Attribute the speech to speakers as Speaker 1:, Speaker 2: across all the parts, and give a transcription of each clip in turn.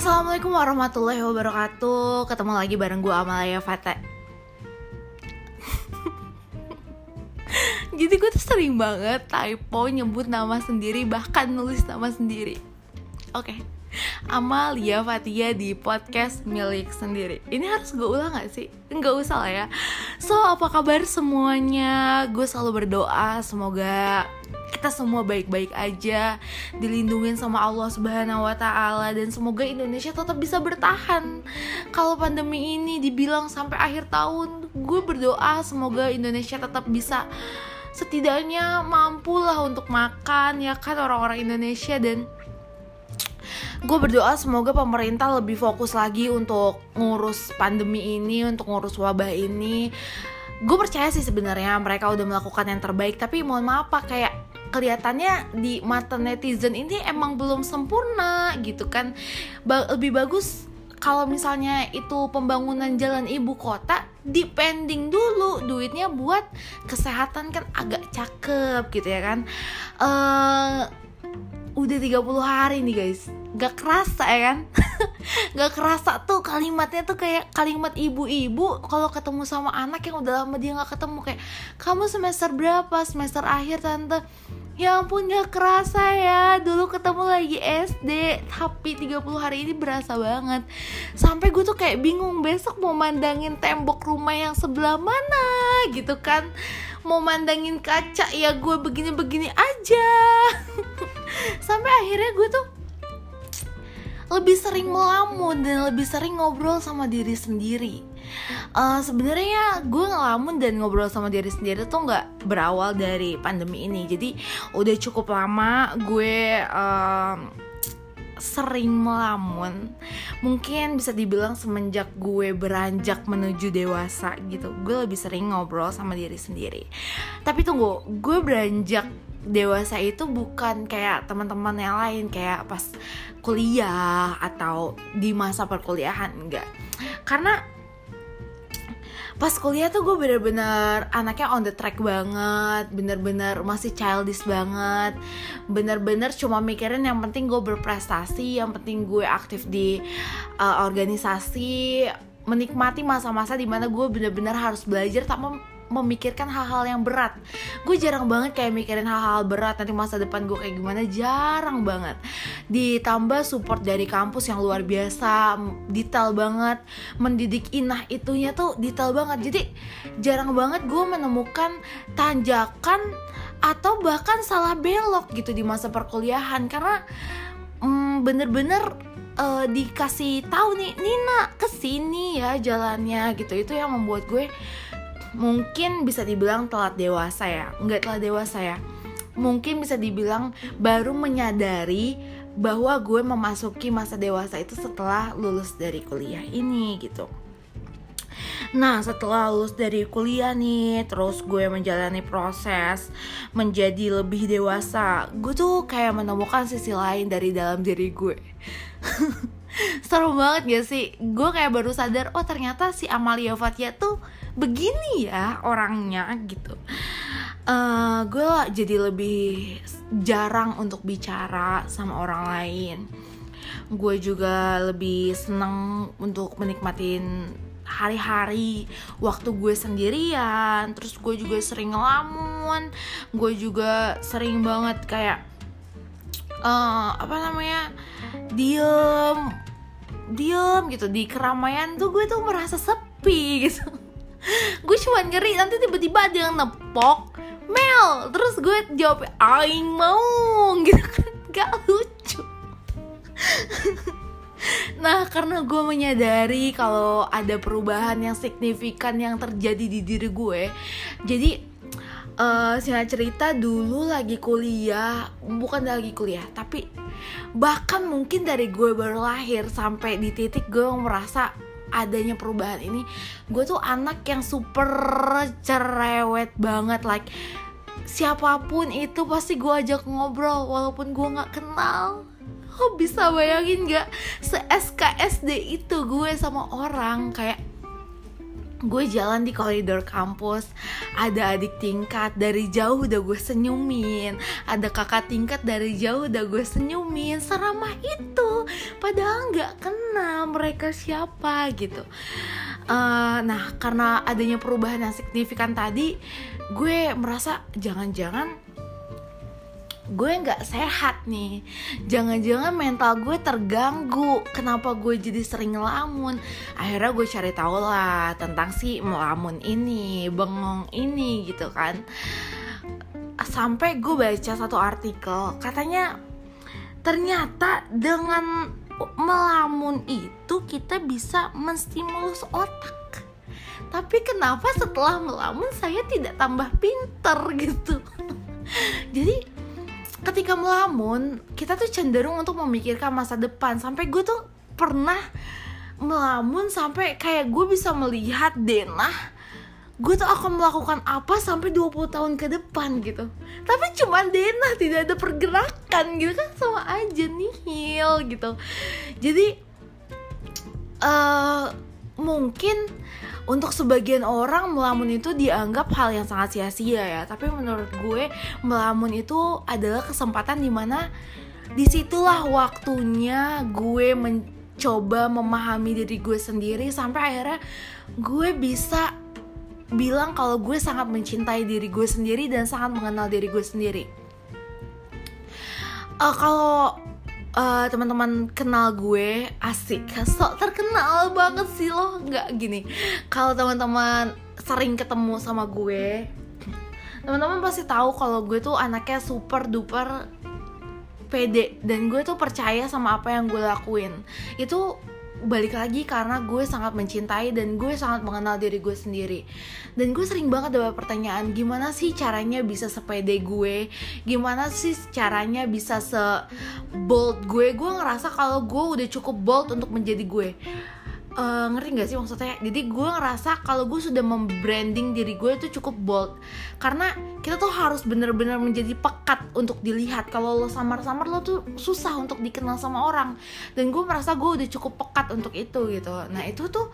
Speaker 1: Assalamualaikum warahmatullahi wabarakatuh. Ketemu lagi bareng gue Amalia Fata Jadi gue tuh sering banget typo nyebut nama sendiri Bahkan nulis nama sendiri. Oke Amalia Fatia di podcast milik sendiri Ini harus gue ulang gak sih? Nggak usah lah ya So apa kabar semuanya? Gue selalu berdoa semoga kita semua baik-baik aja dilindungin sama Allah Subhanahu wa taala dan semoga Indonesia tetap bisa bertahan. Kalau pandemi ini dibilang sampai akhir tahun, gue berdoa semoga Indonesia tetap bisa setidaknya mampu lah untuk makan ya kan orang-orang Indonesia dan gue berdoa semoga pemerintah lebih fokus lagi untuk ngurus pandemi ini untuk ngurus wabah ini. Gue percaya sih sebenarnya mereka udah melakukan yang terbaik tapi mohon maaf pak kayak kelihatannya di mata netizen ini emang belum sempurna gitu kan. Ba lebih bagus kalau misalnya itu pembangunan jalan ibu kota dipending dulu duitnya buat kesehatan kan agak cakep gitu ya kan. Uh, udah 30 hari nih guys gak kerasa ya kan? Gak kerasa tuh kalimatnya tuh kayak kalimat ibu-ibu kalau ketemu sama anak yang udah lama dia gak ketemu. Kayak kamu semester berapa? Semester akhir tante. Ya ampun gak kerasa ya. Dulu ketemu lagi SD Tapi 30 hari ini berasa banget. Sampai gue tuh kayak bingung Besok mau mandangin tembok rumah yang sebelah mana? Gitu kan. Mau mandangin kaca Ya gue begini-begini aja. Sampai akhirnya gue tuh lebih sering melamun dan lebih sering ngobrol sama diri sendiri. Uh, Sebenarnya gue ngelamun dan ngobrol sama diri sendiri tuh nggak berawal dari pandemi ini. Jadi udah cukup lama gue uh, sering melamun. Mungkin bisa dibilang semenjak gue beranjak menuju dewasa gitu, gue lebih sering ngobrol sama diri sendiri. Tapi tunggu, gue beranjak dewasa itu bukan kayak teman-teman yang lain kayak pas kuliah atau di masa perkuliahan enggak. Karena pas kuliah tuh gue bener-bener anaknya on the track banget bener-bener masih childish banget. Bener-bener cuma mikirin yang penting gue berprestasi yang penting gue aktif di uh, organisasi menikmati masa-masa di mana gue bener-bener harus belajar tanpa memikirkan hal-hal yang berat. Gue jarang banget kayak mikirin hal-hal berat nanti masa depan gue kayak gimana. Jarang banget. Ditambah support dari kampus yang luar biasa detail banget. Mendidik inah itunya tuh detail banget. Jadi jarang banget gue menemukan tanjakan atau bahkan salah belok gitu di masa perkuliahan. Karena mm, bener-bener uh, dikasih tahu nih Nina ke sini ya jalannya gitu. Itu yang membuat gue mungkin bisa dibilang telat dewasa ya. Nggak telat dewasa ya. Mungkin bisa dibilang baru menyadari bahwa gue memasuki masa dewasa itu setelah lulus dari kuliah ini gitu. Nah setelah lulus dari kuliah nih Terus gue menjalani proses Menjadi lebih dewasa Gue tuh kayak menemukan sisi lain dari dalam diri gue. Seru banget gak sih? Gue kayak baru sadar Oh ternyata si Amalia Fatia tuh begini ya orangnya gitu. Uh, gue jadi lebih jarang untuk bicara sama orang lain. Gue juga lebih seneng untuk menikmatin hari-hari. Waktu gue sendirian terus gue juga sering ngelamun. Gue juga sering banget kayak uh, apa namanya diem. Diem gitu di keramaian tuh gue tuh merasa sepi gitu gue cuma ngeri nanti tiba-tiba ada yang nepok. Mel terus gue jawab aing mau gitu kan. Gak lucu. Nah karena gue menyadari kalau ada perubahan yang signifikan yang terjadi di diri gue Jadi uh, singkat cerita dulu lagi kuliah Bukan lagi kuliah tapi bahkan mungkin dari gue baru lahir sampai di titik gue merasa adanya perubahan ini gue tuh anak yang super cerewet banget like siapa pun itu pasti gue ajak ngobrol walaupun gue nggak kenal. Lo bisa bayangin gak se SKSD itu gue sama orang kayak gue jalan di koridor kampus ada adik tingkat dari jauh udah gue senyumin. Ada kakak tingkat dari jauh udah gue senyumin. Seramah itu padahal nggak kenal mereka siapa gitu. Uh, nah karena adanya perubahan yang signifikan tadi gue merasa jangan-jangan gue nggak sehat nih. Jangan-jangan mental gue terganggu. Kenapa gue jadi sering ngelamun? Akhirnya gue cari tahu lah tentang si melamun ini bengong ini gitu kan. Sampai gue baca satu artikel katanya ternyata dengan melamun itu kita bisa menstimulus otak. Tapi kenapa setelah melamun saya tidak tambah pinter gitu? Jadi ketika melamun kita tuh cenderung untuk memikirkan masa depan. Sampai gue tuh pernah melamun sampai kayak gue bisa melihat denah gue tuh akan melakukan apa sampai 20 tahun ke depan gitu. Tapi cuma denah tidak ada pergerakan gitu kan. Sama aja nihil gitu. Jadi uh, mungkin untuk sebagian orang melamun itu dianggap hal yang sangat sia-sia ya. Tapi menurut gue melamun itu adalah kesempatan di mana di situlah waktunya gue mencoba memahami diri gue sendiri sampai akhirnya gue bisa bilang kalau gue sangat mencintai diri gue sendiri dan sangat mengenal diri gue sendiri. Uh, kalau uh, teman-teman kenal gue asik. Sok terkenal banget sih lo. Nggak gini. Kalau teman-teman sering ketemu sama gue teman-teman pasti tahu kalau gue tuh anaknya super duper pede. Dan gue tuh percaya sama apa yang gue lakuin. Itu balik lagi karena gue sangat mencintai dan gue sangat mengenal diri gue sendiri. Dan gue sering banget dapat pertanyaan gimana sih caranya bisa sepede gue? Gimana sih caranya bisa se bold gue? Gue ngerasa kalau gue udah cukup bold untuk menjadi gue uh, ngerti gak sih maksudnya? Jadi gue ngerasa kalau gue sudah membranding diri gue itu cukup bold. Karena kita tuh harus bener-bener menjadi pekat untuk dilihat. Kalau lo samar-samar lo tuh susah untuk dikenal sama orang. Dan gue merasa gue udah cukup pekat untuk itu gitu. Nah itu tuh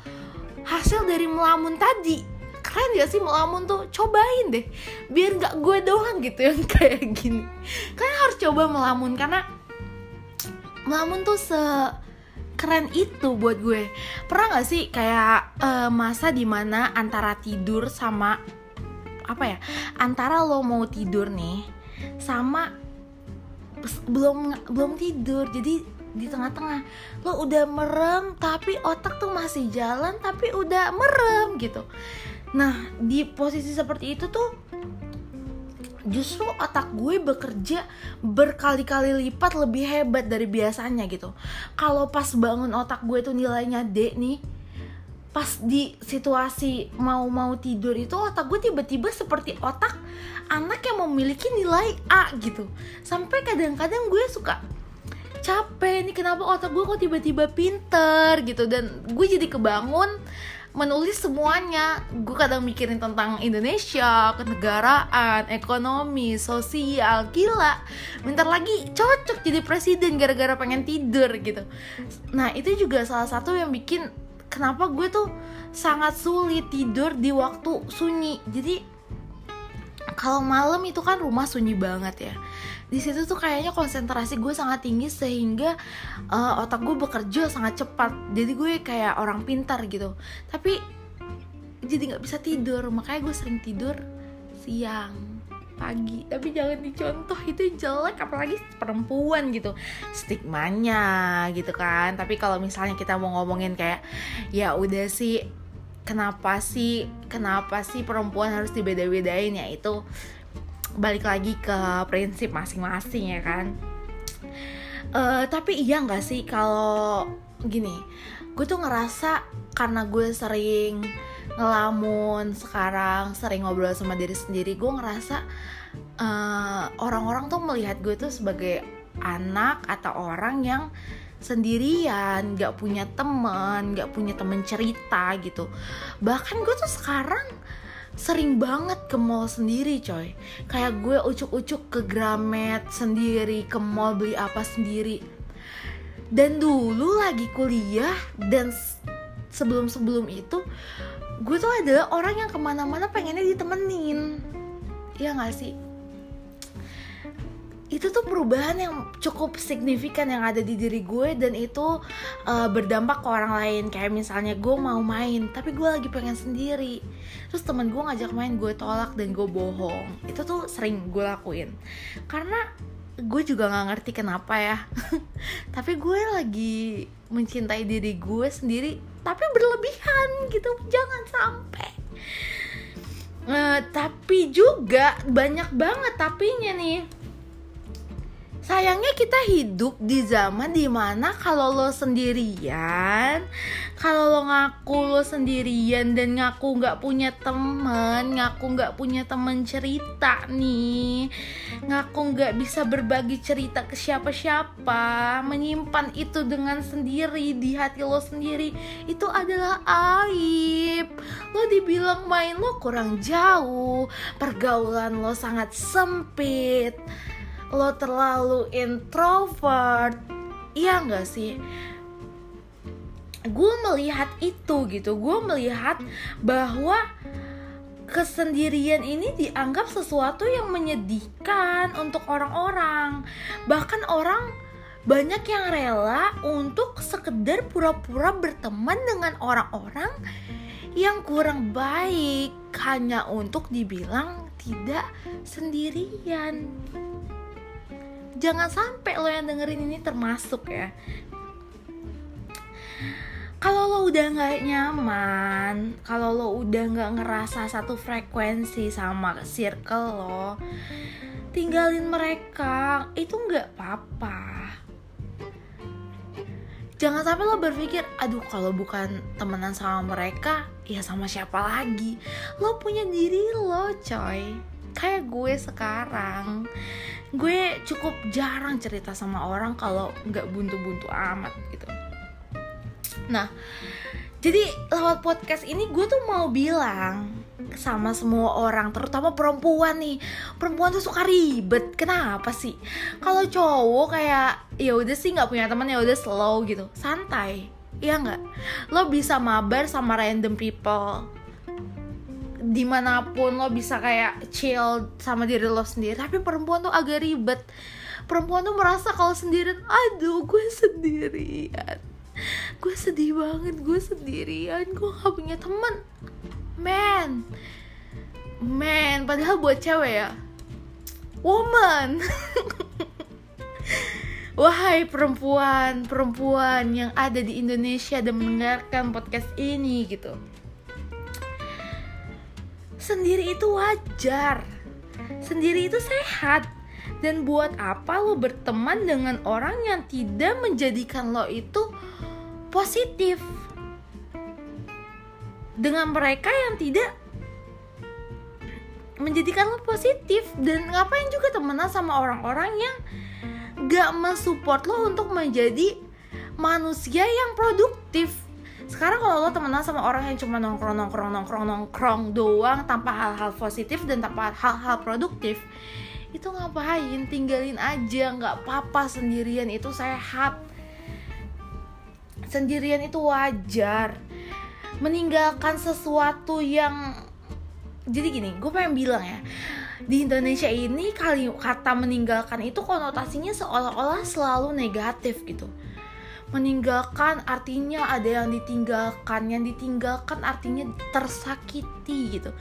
Speaker 1: hasil dari melamun tadi. Keren gak sih melamun tuh? Cobain deh. Biar nggak gue doang gitu yang kayak gini. Kalian harus coba melamun karena melamun tuh se keren itu buat gue. Pernah gak sih kayak uh, masa di mana antara tidur sama apa ya antara lo mau tidur nih sama belum belum tidur jadi di tengah-tengah. Lo udah merem tapi otak tuh masih jalan tapi udah merem gitu. Nah di posisi seperti itu tuh justru otak gue bekerja berkali-kali lipat lebih hebat dari biasanya gitu. Kalau pas bangun otak gue tuh nilainya D nih pas di situasi mau-mau tidur itu otak gue tiba-tiba seperti otak anak yang memiliki nilai A gitu. Sampai kadang-kadang gue suka capek nih kenapa otak gue kok tiba-tiba pinter? gitu. Dan gue jadi kebangun menulis semuanya. Gue kadang mikirin tentang Indonesia kenegaraan ekonomi sosial gila. Bentar lagi cocok jadi presiden gara-gara pengen tidur gitu. Nah itu juga salah satu yang bikin kenapa gue tuh sangat sulit tidur di waktu sunyi. Jadi kalau malam itu kan rumah sunyi banget ya. Di situ tuh kayaknya konsentrasi gue sangat tinggi sehingga uh, otak gue bekerja sangat cepat. Jadi gue kayak orang pintar gitu. Tapi jadi nggak bisa tidur. Makanya gue sering tidur siang pagi. Tapi jangan dicontoh itu jelek. Apalagi perempuan gitu. Stigmanya gitu kan. Tapi kalau misalnya kita mau ngomongin kayak ya udah sih kenapa sih kenapa sih perempuan harus dibeda-bedain? Ya itu balik lagi ke prinsip masing-masing ya kan? Uh, tapi iya nggak sih kalau gini gue tuh ngerasa karena gue sering ngelamun sekarang sering ngobrol sama diri sendiri gue ngerasa uh, orang-orang tuh melihat gue tuh sebagai anak atau orang yang sendirian, gak punya temen, gak punya temen cerita gitu. Bahkan gue tuh sekarang sering banget ke mall sendiri coy. Kayak gue ucuk-ucuk ke Gramet sendiri ke mall beli apa sendiri. Dan dulu lagi kuliah dan sebelum-sebelum itu gue tuh adalah orang yang ke mana-mana pengennya ditemenin. Ya gak sih itu tuh perubahan yang cukup signifikan yang ada di diri gue dan itu uh, berdampak ke orang lain. Kayak misalnya gue mau main tapi gue lagi pengen sendiri. Terus temen gue ngajak main gue tolak dan gue bohong. Itu tuh sering gue lakuin. Karena gue juga nggak ngerti kenapa ya. Tapi gue lagi mencintai diri gue sendiri tapi berlebihan gitu. Jangan sampai. Uh, tapi juga banyak banget tapinya nih sayangnya kita hidup di zaman di mana kalau lo sendirian kalau lo ngaku lo sendirian dan ngaku nggak punya temen ngaku nggak punya temen cerita nih ngaku nggak bisa berbagi cerita ke siapa-siapa menyimpan itu dengan sendiri di hati lo sendiri itu adalah aib. Lo dibilang main lo kurang jauh pergaulan lo sangat sempit lo terlalu introvert. Iya nggak sih? Gue melihat itu gitu. Gue melihat bahwa kesendirian ini dianggap sesuatu yang menyedihkan untuk orang-orang. Bahkan orang banyak yang rela untuk sekedar pura-pura berteman dengan orang-orang yang kurang baik. Hanya untuk dibilang tidak sendirian jangan sampai lo yang dengerin ini termasuk ya. Kalau lo udah nggak nyaman kalau lo udah nggak ngerasa satu frekuensi sama circle lo tinggalin mereka itu nggak apa-apa. Jangan sampai lo berpikir aduh kalau bukan temenan sama mereka ya sama siapa lagi? Lo punya diri lo coy. Kayak gue sekarang gue cukup jarang cerita sama orang kalau nggak buntu-buntu amat gitu. Nah jadi lewat podcast ini gue tuh mau bilang sama semua orang terutama perempuan nih. Perempuan tuh suka ribet kenapa sih? Kalau cowok kayak ya udah sih nggak punya teman ya udah slow gitu. Santai Iya nggak? Lo bisa mabar sama random people di mana pun lo bisa kayak chill sama diri lo sendiri. Tapi perempuan tuh agak ribet. Perempuan tuh merasa kalau sendirian aduh gue sendirian. Gue sedih banget gue sendirian. Gue gak punya teman. Man man padahal buat cewek ya. Woman. Wahai perempuan, perempuan yang ada di Indonesia dan mendengarkan podcast ini gitu sendiri itu wajar. Sendiri itu sehat. Dan buat apa lo berteman dengan orang yang tidak menjadikan lo itu positif? Dengan mereka yang tidak menjadikan lo positif. Dan ngapain juga temenan sama orang-orang yang gak mensupport lo untuk menjadi manusia yang produktif sekarang kalau lo temenan sama orang yang cuma nongkrong nongkrong nongkrong nongkrong doang tanpa hal-hal positif dan tanpa hal-hal produktif itu ngapain? Tinggalin aja nggak apa-apa sendirian itu sehat. Sendirian itu wajar. Meninggalkan sesuatu yang jadi gini gue pengen bilang ya di Indonesia ini kali kata meninggalkan itu konotasinya seolah-olah selalu negatif gitu meninggalkan artinya ada yang ditinggalkan. Yang ditinggalkan artinya tersakiti gitu.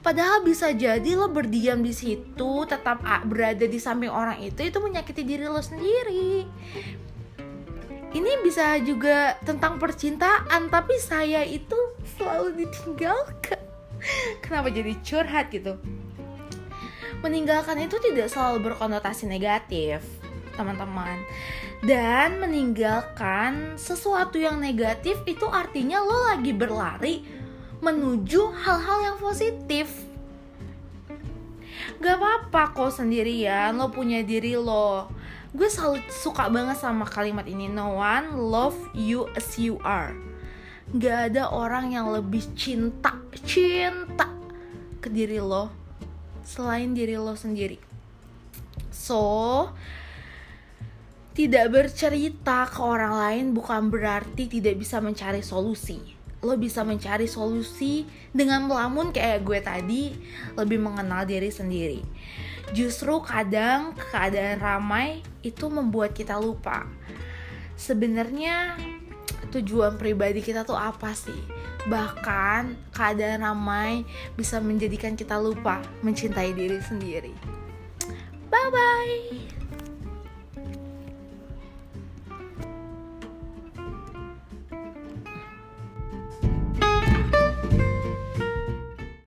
Speaker 1: Padahal bisa jadi lo berdiam di situ tetap berada di samping orang itu itu menyakiti diri lo sendiri. Ini bisa juga tentang percintaan tapi saya itu selalu ditinggalkan. Kenapa jadi curhat gitu? Meninggalkan itu tidak selalu berkonotasi negatif teman-teman dan meninggalkan sesuatu yang negatif itu artinya lo lagi berlari menuju hal-hal yang positif. Gak apa-apa kok sendirian lo punya diri lo. Gue selalu suka banget sama kalimat ini no one love you as you are. Gak ada orang yang lebih cinta cinta ke diri lo selain diri lo sendiri. So tidak bercerita ke orang lain bukan berarti tidak bisa mencari solusi. lo bisa mencari solusi dengan melamun kayak gue tadi lebih mengenal diri sendiri. Justru kadang keadaan ramai itu membuat kita lupa. Sebenarnya tujuan pribadi kita tuh apa sih? Bahkan keadaan ramai bisa menjadikan kita lupa mencintai diri sendiri. Bye bye